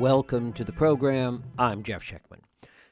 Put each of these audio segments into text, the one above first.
Welcome to the program. I'm Jeff Schechtman.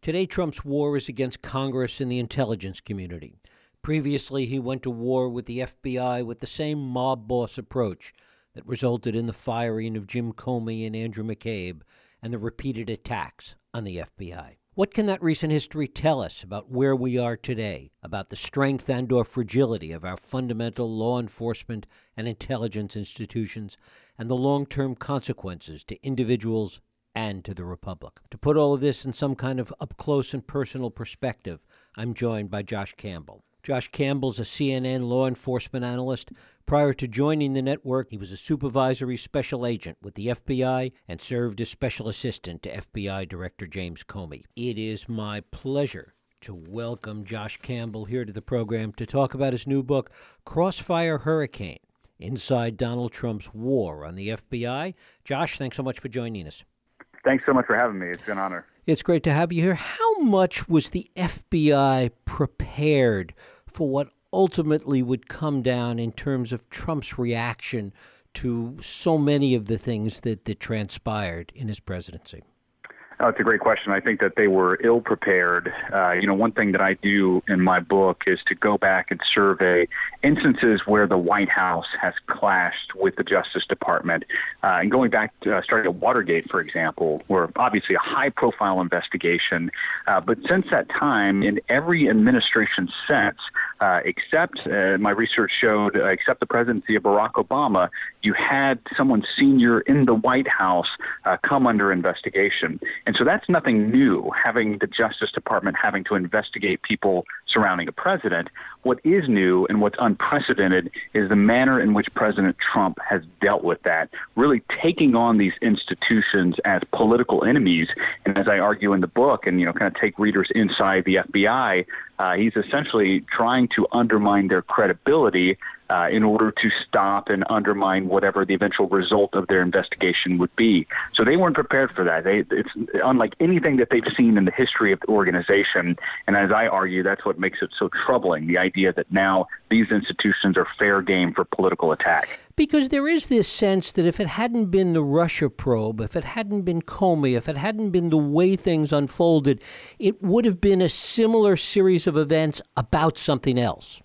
Today, Trump's war is against Congress and the intelligence community. Previously, he went to war with the FBI with the same mob boss approach that resulted in the firing of Jim Comey and Andrew McCabe and the repeated attacks on the FBI. What can that recent history tell us about where we are today, about the strength and or fragility of our fundamental law enforcement and intelligence institutions, and the long-term consequences to individuals and to the republic? To put all of this in some kind of up-close and personal perspective, I'm joined by Josh Campbell. Josh Campbell's a CNN law enforcement analyst. Prior to joining the network, he was a supervisory special agent with the FBI and served as special assistant to FBI Director James Comey. It is my pleasure to welcome Josh Campbell here to the program to talk about his new book, Crossfire Hurricane Inside Donald Trump's War on the FBI. Josh, thanks so much for joining us. Thanks so much for having me. It's an honor. It's great to have you here. How much was the FBI prepared for what ultimately would come down in terms of Trump's reaction to so many of the things that, that transpired in his presidency? Oh, it's a great question. I think that they were ill prepared. Uh, you know, one thing that I do in my book is to go back and survey instances where the White House has clashed with the Justice Department. Uh, and going back, to, uh, starting at Watergate, for example, where obviously a high profile investigation. Uh, but since that time, in every administration since, uh, except uh, my research showed, uh, except the presidency of Barack Obama, you had someone senior in the White House uh, come under investigation. And so that's nothing new, having the Justice Department having to investigate people surrounding a president. What is new and what's unprecedented is the manner in which President Trump has dealt with that, really taking on these institutions as political enemies. And as I argue in the book, and you know, kind of take readers inside the FBI, uh, he's essentially trying to undermine their credibility uh, in order to stop and undermine whatever the eventual result of their investigation would be. So they weren't prepared for that. They, it's unlike anything that they've seen in the history of the organization. And as I argue, that's what makes it so troubling the idea that now these institutions are fair game for political attack. Because there is this sense that if it hadn't been the Russia probe, if it hadn't been Comey, if it hadn't been the way things unfolded, it would have been a similar series of events about something else.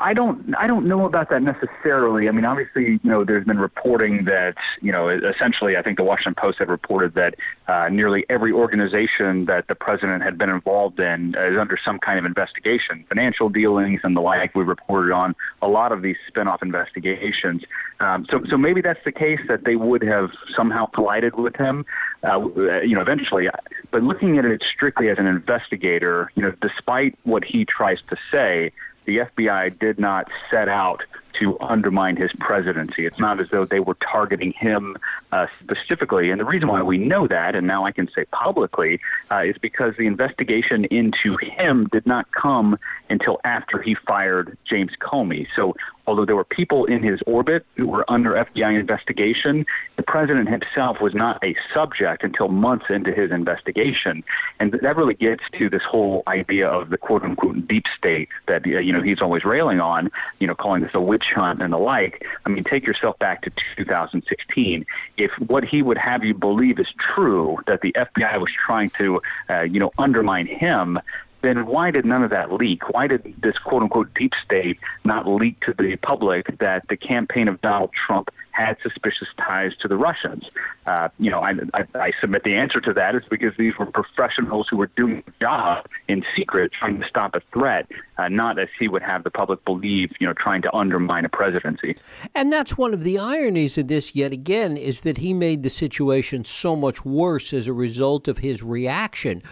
I don't I don't know about that necessarily. I mean, obviously, you know, there's been reporting that you know, essentially, I think the Washington Post had reported that uh, nearly every organization that the president had been involved in is under some kind of investigation, financial dealings and the like. We reported on a lot of these spinoff investigations. Um, so, so maybe that's the case that they would have somehow collided with him, uh, you know, eventually. But looking at it strictly as an investigator, you know, despite what he tries to say the FBI did not set out to undermine his presidency. It's not as though they were targeting him uh, specifically. And the reason why we know that, and now I can say publicly, uh, is because the investigation into him did not come until after he fired James Comey. So although there were people in his orbit who were under FBI investigation, the president himself was not a subject until months into his investigation. And that really gets to this whole idea of the quote unquote deep state that, uh, you know, he's always railing on, you know, calling this a witch hunt and the like. I mean, take yourself back to 2016. If what he would have you believe is true, that the FBI was trying to, uh, you know, undermine him, then why did none of that leak? Why did this quote unquote deep state not leak to the public that the campaign of Donald Trump had suspicious ties to the Russians? Uh, you know, I, I, I, submit the answer to that is because these were professionals who were doing the job in secret, trying to stop a threat, uh, not as he would have the public believe, you know, trying to undermine a presidency. And that's one of the ironies of this, yet again, is that he made the situation so much worse as a result of his reaction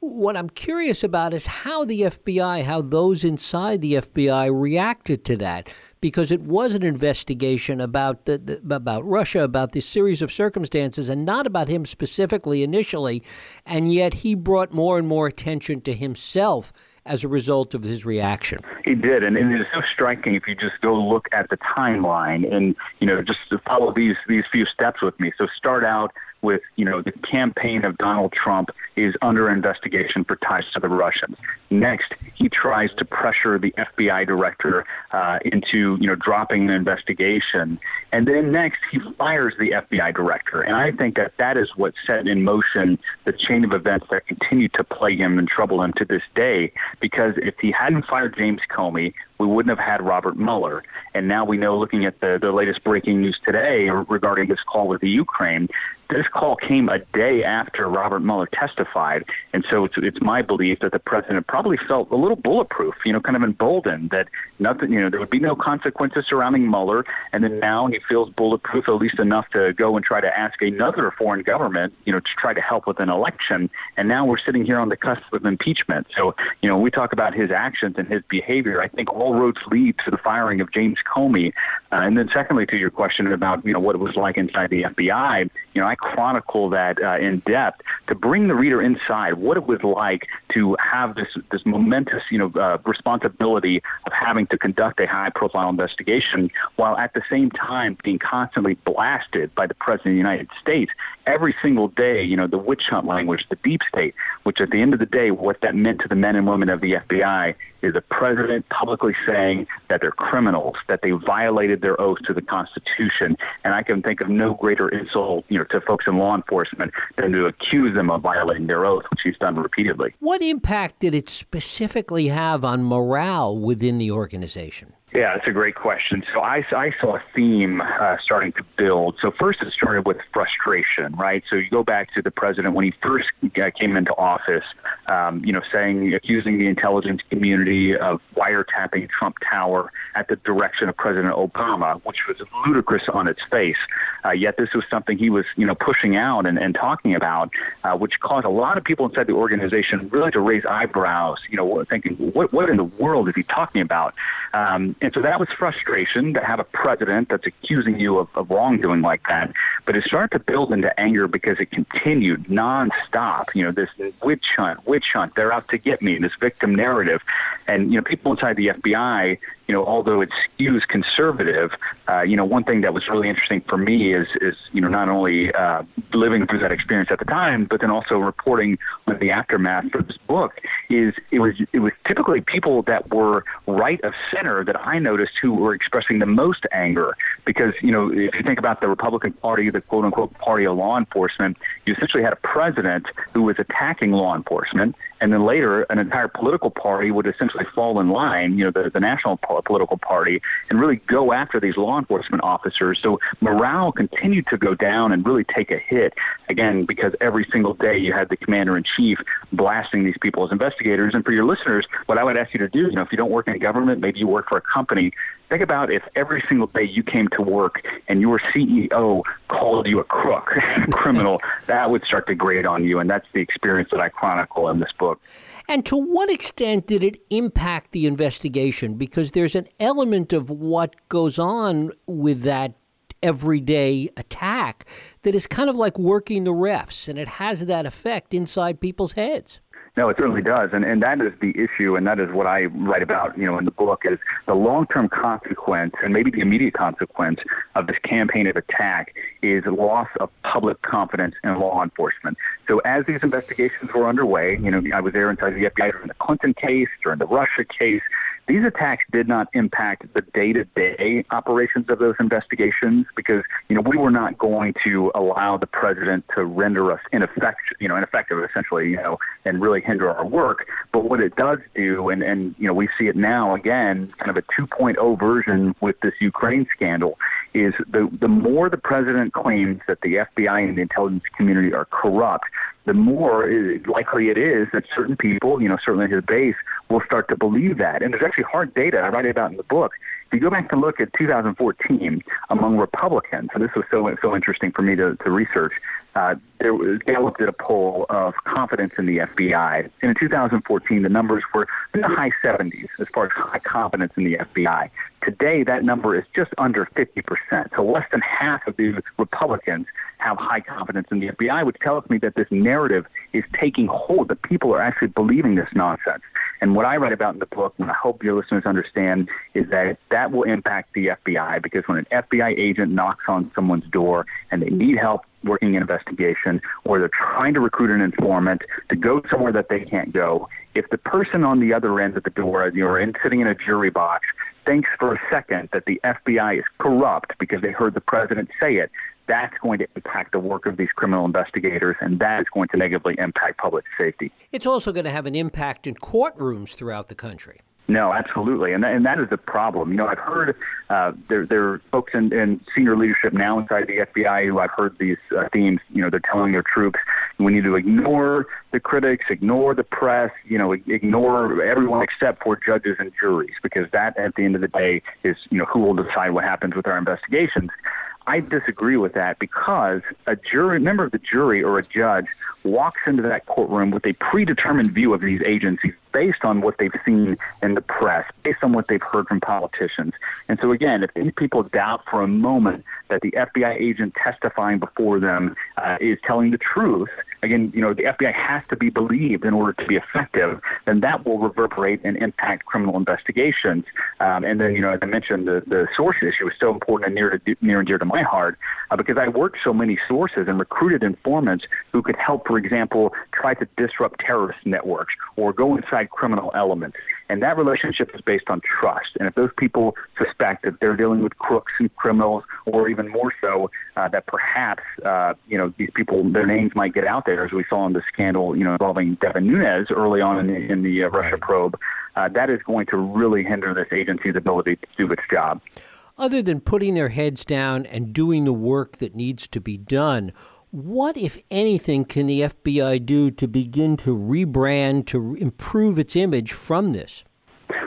what I'm curious about is how the FBI, how those inside the FBI reacted to that, because it was an investigation about the, the, about Russia, about this series of circumstances, and not about him specifically initially, and yet he brought more and more attention to himself as a result of his reaction. He did, and, and it's so striking if you just go look at the timeline and you know just follow these these few steps with me. So start out with, you know, the campaign of Donald Trump is under investigation for ties to the Russians. Next, he tries to pressure the FBI director uh, into, you know, dropping an investigation. And then next, he fires the FBI director. And I think that that is what set in motion the chain of events that continue to plague him and trouble him to this day. Because if he hadn't fired James Comey, we wouldn't have had Robert Mueller. And now we know, looking at the, the latest breaking news today regarding this call with the Ukraine, this call came a day after Robert Mueller testified, and so it's, it's my belief that the president probably felt a little bulletproof, you know, kind of emboldened that nothing, you know, there would be no consequences surrounding Mueller, and then now he feels bulletproof, at least enough to go and try to ask another foreign government, you know, to try to help with an election, and now we're sitting here on the cusp of impeachment. So, you know, we talk about his actions and his behavior. I think all roads lead to the firing of James Comey, uh, and then secondly, to your question about you know what it was like inside the FBI, you know, I chronicle that uh, in depth to bring the reader inside what it was like to have this this momentous, you know, uh, responsibility of having to conduct a high-profile investigation, while at the same time being constantly blasted by the president of the United States every single day. You know, the witch hunt language, the deep state, which at the end of the day, what that meant to the men and women of the FBI is a president publicly saying that they're criminals, that they violated their oath to the Constitution. And I can think of no greater insult, you know, to folks in law enforcement than to accuse them of violating their oath, which he's done repeatedly. What impact did it specifically have on morale within the organization? Yeah, it's a great question. So I, I saw a theme uh, starting to build. So first it started with frustration, right? So you go back to the president when he first came into office, um, you know, saying, accusing the intelligence community of wiretapping Trump Tower at the direction of President Obama, which was ludicrous on its face. Uh, yet this was something he was, you know, pushing out and, and talking about, uh, which caused a lot of people inside the organization really to raise eyebrows, you know, thinking, what, what in the world is he talking about? Um, and so that was frustration to have a president that's accusing you of, of wrongdoing like that. But it started to build into anger because it continued nonstop. You know, this witch hunt, witch hunt, they're out to get me, this victim narrative. And, you know, people inside the FBI you know, although it skews conservative, uh, you know, one thing that was really interesting for me is, is you know, not only uh, living through that experience at the time, but then also reporting on the aftermath for this book is it was it was typically people that were right of center that I noticed who were expressing the most anger. Because you know if you think about the Republican Party, the quote unquote party of law enforcement, you essentially had a president who was attacking law enforcement, and then later an entire political party would essentially fall in line, you know, the, the national political party, and really go after these law enforcement officers. So morale continued to go down and really take a hit again because every single day you had the commander in chief blasting these people as investigators. And for your listeners, what I would ask you to do, you know, if you don't work in government, maybe you work for a company, think about if every single day you came to work and your CEO called you a crook, criminal, that would start to grate on you. And that's the experience that I chronicle in this book. And to what extent did it impact the investigation? Because there's an element of what goes on with that everyday attack that is kind of like working the refs, and it has that effect inside people's heads. No, it certainly does, and and that is the issue, and that is what I write about, you know, in the book is the long-term consequence, and maybe the immediate consequence of this campaign of attack is loss of public confidence in law enforcement. So as these investigations were underway, you know, I was there inside the FBI during the Clinton case, during the Russia case, these attacks did not impact the day-to-day operations of those investigations because you know we were not going to allow the president to render us ineffective, you know, ineffective essentially, you know, and really hinder our work. But what it does do, and and you know we see it now again, kind of a 2.0 version with this Ukraine scandal, is the the more the president claims that the FBI and the intelligence community are corrupt, the more likely it is that certain people, you know, certainly his base, will start to believe that. And there's actually hard data I write about in the book. If you go back and look at 2014 among Republicans, and this was so so interesting for me to, to research. Uh, there was, Gallup did a poll of confidence in the FBI, and in 2014 the numbers were in the high 70s as far as high confidence in the FBI. Today that number is just under 50 percent, so less than half of the Republicans have high confidence in the FBI, which tells me that this narrative is taking hold, that people are actually believing this nonsense. And what I write about in the book, and I hope your listeners understand, is that that will impact the FBI because when an FBI agent knocks on someone's door and they need help working an investigation or they're trying to recruit an informant to go somewhere that they can't go, if the person on the other end of the door, you know, in, sitting in a jury box, thinks for a second that the FBI is corrupt because they heard the president say it, that's going to impact the work of these criminal investigators, and that is going to negatively impact public safety. It's also going to have an impact in courtrooms throughout the country. No, absolutely, and that, and that is a problem. You know, I've heard uh, there there are folks in, in senior leadership now inside the FBI who I've heard these uh, themes. You know, they're telling their troops we need to ignore the critics, ignore the press, you know, ignore everyone except for judges and juries, because that at the end of the day is you know who will decide what happens with our investigations. I disagree with that because a jury member of the jury or a judge walks into that courtroom with a predetermined view of these agencies based on what they've seen in the press, based on what they've heard from politicians. And so, again, if these people doubt for a moment that the FBI agent testifying before them uh, is telling the truth, again, you know, the FBI has to be believed in order to be effective, then that will reverberate and impact criminal investigations. Um, and then, you know, as I mentioned, the, the source issue is so important and near, to, near and dear to my heart uh, because I worked so many sources and recruited informants who could help, for example, try to disrupt terrorist networks or go inside criminal element. And that relationship is based on trust. And if those people suspect that they're dealing with crooks and criminals, or even more so, uh, that perhaps uh, you know these people, their names might get out there, as we saw in the scandal, you know, involving Devin Nunes early on in the, in the uh, Russia probe, uh, that is going to really hinder this agency's ability to do its job. Other than putting their heads down and doing the work that needs to be done, what, if anything, can the FBI do to begin to rebrand, to improve its image from this?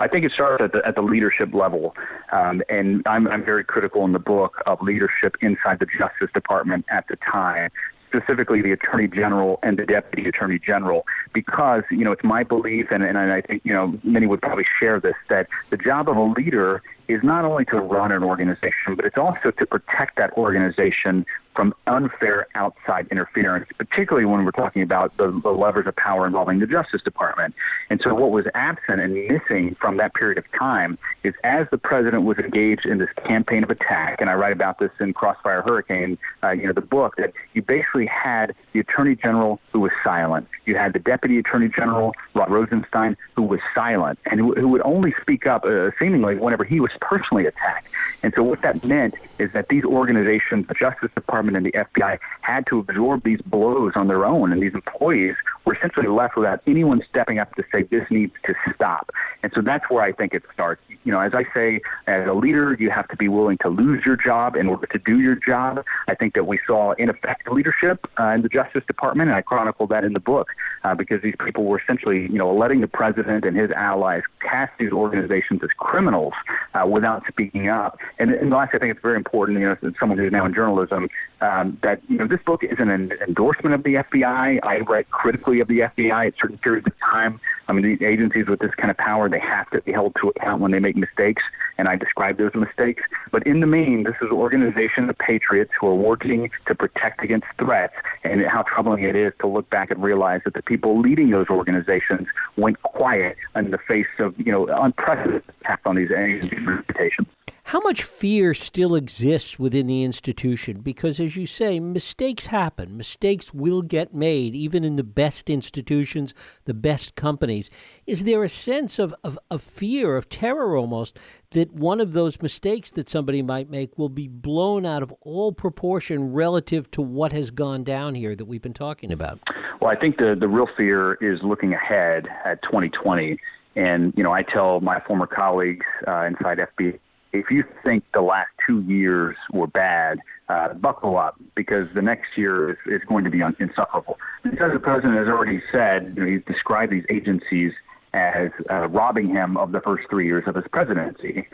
I think it starts at the, at the leadership level. Um, and I'm, I'm very critical in the book of leadership inside the Justice Department at the time specifically the Attorney General and the Deputy Attorney General, because you know it's my belief, and, and I think you know many would probably share this, that the job of a leader is not only to run an organization, but it's also to protect that organization from unfair outside interference, particularly when we're talking about the, the, levers of power involving the Justice Department. And so, what was absent and missing from that period of time is as the president was engaged in this campaign of attack, and I write about this in Crossfire Hurricane, uh, you know, the book, that you basically had the Attorney General who was silent. You had the Deputy Attorney General, Rod Rosenstein, who was silent and who, who would only speak up uh, seemingly whenever he was personally attacked. And so, what that meant is that these organizations, the Justice Department and the FBI, had to absorb these blows on their own, and these employees were essentially left without anyone stepping up to say this needs to stop. And so that's where I think it starts. You know, as I say, as a leader, you have to be willing to lose your job in order to do your job. I think that we saw ineffective leadership uh, in the Justice Department, and I chronicled that in the book uh, because these people were essentially, you know, letting the president and his allies cast these organizations as criminals uh, without speaking up. And, and last, I think it's very important, you know, as someone who's now in journalism, um, that you know this book isn't an endorsement of the FBI. I write critically of the FBI at certain periods of time. I mean, these agencies with this kind of power, they have to be held to account when they make mistakes, and I describe those mistakes. But in the main, this is an organization of patriots who are working to protect against threats, and how troubling it is to look back and realize that the people leading those organizations went quiet in the face of, you know, unprecedented attacks on these reputations. How much fear still exists within the institution? Because, as you say, mistakes happen. Mistakes will get made, even in the best institutions, the best companies. Is there a sense of, of, of fear, of terror almost, that one of those mistakes that somebody might make will be blown out of all proportion relative to what has gone down here that we've been talking about? Well, I think the, the real fear is looking ahead at 2020. And, you know, I tell my former colleagues uh, inside FBI if you think the last two years were bad, uh, buckle up because the next year is, is going to be un- insufferable. Because the president has already said, you know, he's described these agencies as uh, robbing him of the first three years of his presidency.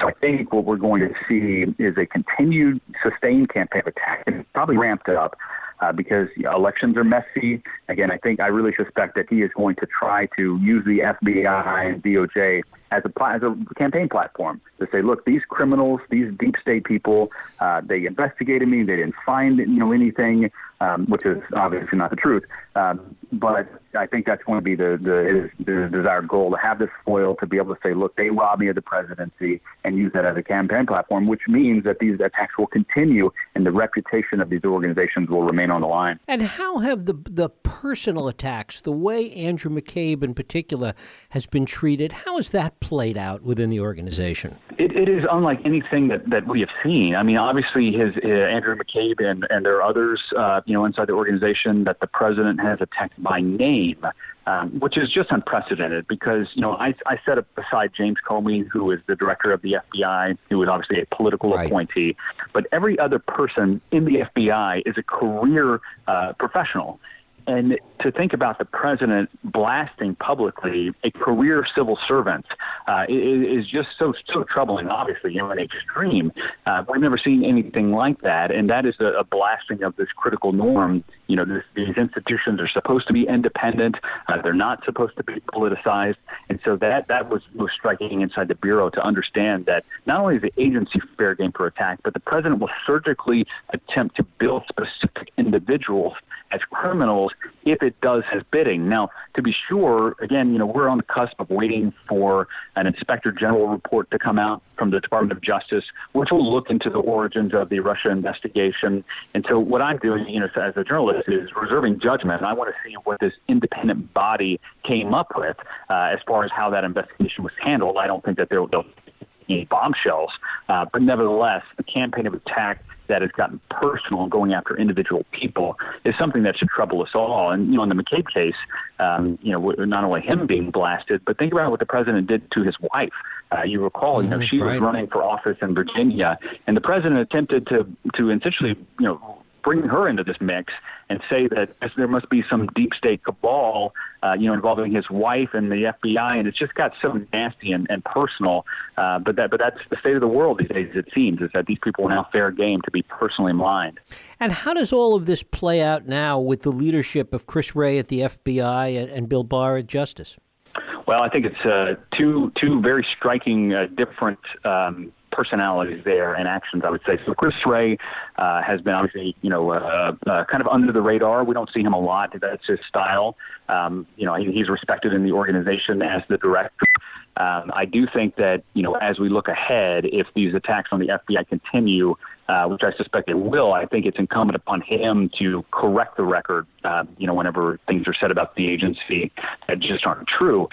So I think what we're going to see is a continued sustained campaign of attack and probably ramped up uh, because elections are messy. Again, I think I really suspect that he is going to try to use the FBI and DOJ as a as a campaign platform to say, look, these criminals, these deep state people, uh, they investigated me, they didn't find you know anything. Um, which is obviously not the truth. Um, but I think that's going to be the, the, the desired goal to have this foil to be able to say, look, they robbed me of the presidency and use that as a campaign platform, which means that these attacks will continue and the reputation of these organizations will remain on the line. And how have the the personal attacks, the way Andrew McCabe in particular has been treated, how has that played out within the organization? It, it is unlike anything that, that we have seen. I mean, obviously, his uh, Andrew McCabe and, and there are others, uh, you know, inside the organization that the president has attacked by name um, which is just unprecedented because, you know, I, I set aside James Comey, who is the director of the FBI, who is obviously a political right. appointee, but every other person in the FBI is a career uh, professional. And to think about the president blasting publicly a career civil servant uh, is, just so so troubling. Obviously, you know, an extreme. Uh, we've never seen anything like that, and that is a, a blasting of this critical norm. You know, this, these institutions are supposed to be independent. Uh, they're not supposed to be politicized, and so that that was most striking inside the bureau to understand that not only is the agency fair game for attack, but the president will surgically attempt to build specific individuals as criminals if it does his bidding. Now, to be sure, again, you know, we're on the cusp of waiting for an inspector general report to come out from the Department of Justice, which will look into the origins of the Russia investigation. And so, what I'm doing, you know, as a journalist, is reserving judgment. I want to see what this independent body came up with uh, as far as how that investigation was handled. I don't think that there will be any bombshells, uh, but nevertheless, the campaign of attack that has gotten personal and going after individual people is something that should trouble us all. And you know, in the McCabe case, um, you know, not only him being blasted, but think about what the president did to his wife. Uh, you recall, you know, mm-hmm, she was running for office in Virginia, and the president attempted to to essentially, you know, bring her into this mix and say that there must be some deep state cabal, uh, you know, involving his wife and the FBI, and it's just got so nasty and, and personal. Uh, but that, but that's the state of the world these days. It seems is that these people are now fair game to be personally maligned. And how does all of this play out now with the leadership of Chris Wray at the FBI and, and Bill Barr at Justice? Well, I think it's uh, two two very striking, uh, different um, personalities there and actions, I would say. So Chris Wray uh, has been obviously, you know, uh, uh, kind of under the radar. We don't see him a lot. That's his style. Um, you know, he, he's respected in the organization as the director. Um, I do think that, you know, as we look ahead, if these attacks on the FBI continue, uh, which I suspect it will, I think it's incumbent upon him to correct the record, uh, you know, whenever things are said about the agency that just aren't true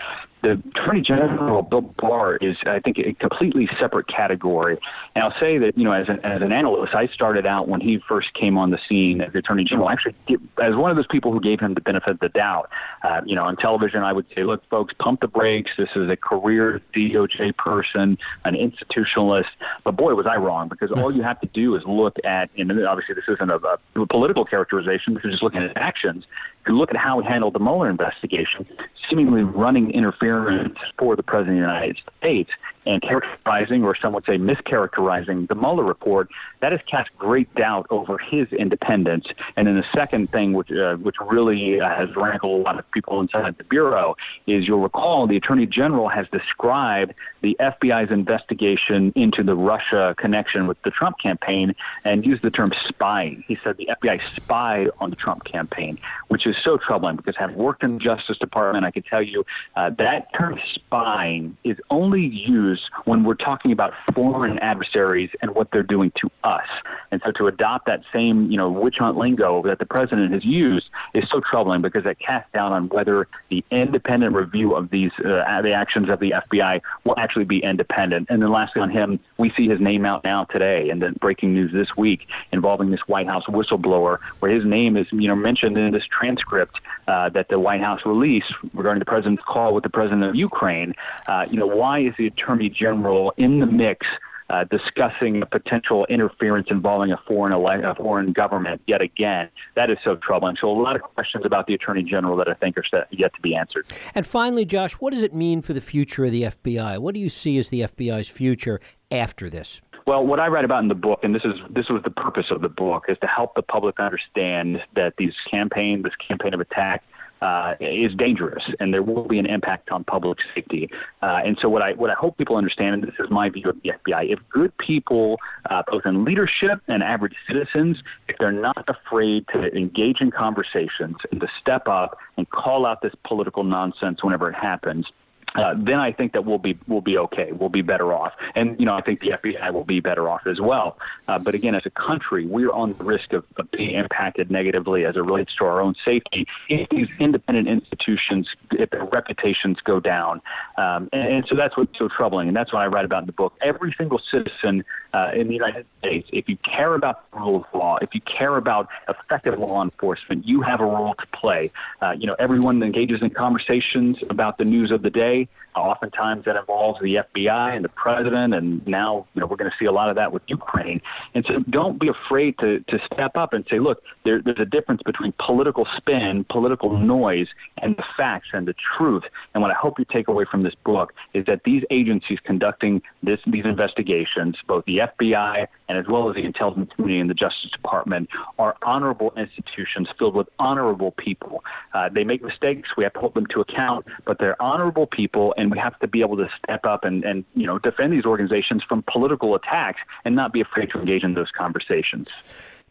the Attorney General Bill Barr is, I think, a completely separate category. And I'll say that, you know, as an, as an analyst, I started out when he first came on the scene as the Attorney General, actually as one of those people who gave him the benefit of the doubt. Uh, you know, on television, I would say, look, folks, pump the brakes. This is a career DOJ person, an institutionalist. But boy, was I wrong because all you have to do is look at, and obviously this isn't a, a political characterization, is just looking at actions. You look at how he handled the Mueller investigation, seemingly running interference for the President of the United States and characterizing, or some would say mischaracterizing, the Mueller report, that has cast great doubt over his independence. And then the second thing, which uh, which really uh, has rankled a lot of people inside the bureau, is you'll recall the Attorney General has described the FBI's investigation into the Russia connection with the Trump campaign and used the term spying. He said the FBI spied on the Trump campaign, which is so troubling because having worked in the Justice Department, I can tell you uh, that term spying is only used when we're talking about foreign adversaries and what they're doing to us. And so to adopt that same, you know, witch hunt lingo that the president has used is so troubling because it casts doubt on whether the independent review of these uh, the actions of the FBI will actually be independent. And then lastly on him, we see his name out now today, and then breaking news this week involving this White House whistleblower, where his name is you know mentioned in this transcript uh, that the White House released regarding the president's call with the president of Ukraine. Uh, you know, why is the attorney general in the mix? Uh, discussing a potential interference involving a foreign ele- a foreign government yet again. That is so troubling. So a lot of questions about the attorney general that I think are set, yet to be answered. And finally, Josh, what does it mean for the future of the FBI? What do you see as the FBI's future after this? Well, what I write about in the book, and this is this was the purpose of the book, is to help the public understand that these campaign, this campaign of attack, uh, is dangerous, and there will be an impact on public safety. Uh, and so, what I what I hope people understand, and this is my view of the FBI, if good people, uh, both in leadership and average citizens, if they're not afraid to engage in conversations and to step up and call out this political nonsense whenever it happens, uh, then I think that we'll be we'll be okay. We'll be better off, and you know I think the FBI will be better off as well. Uh, but again, as a country, we're on the risk of, of, being impacted negatively as it relates to our own safety if these independent institutions, if their reputations go down, um, and, and, so that's what's so troubling, and that's what I write about in the book. Every single citizen uh, in the United States, if you care about the rule of law, if you care about effective law enforcement, you have a role to play. Uh, you know, everyone engages in conversations about the news of the day Oftentimes that involves the FBI and the president, and now you know we're going to see a lot of that with Ukraine. And so don't be afraid to to step up and say, look, there, there's a difference between political spin, political noise, and the facts and the truth. And what I hope you take away from this book is that these agencies conducting this these investigations, both the FBI and as well as the intelligence community and the Justice Department, are honorable institutions filled with honorable people. Uh, they make mistakes; we have to hold them to account, but they're honorable people, and we have to be able to step up and, and you know defend these organizations from political attacks and not be afraid to engage in those conversations.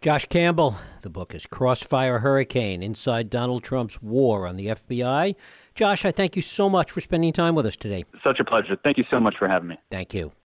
Josh Campbell, the book is Crossfire Hurricane Inside Donald Trump's War on the FBI. Josh, I thank you so much for spending time with us today. Such a pleasure. Thank you so much for having me. Thank you.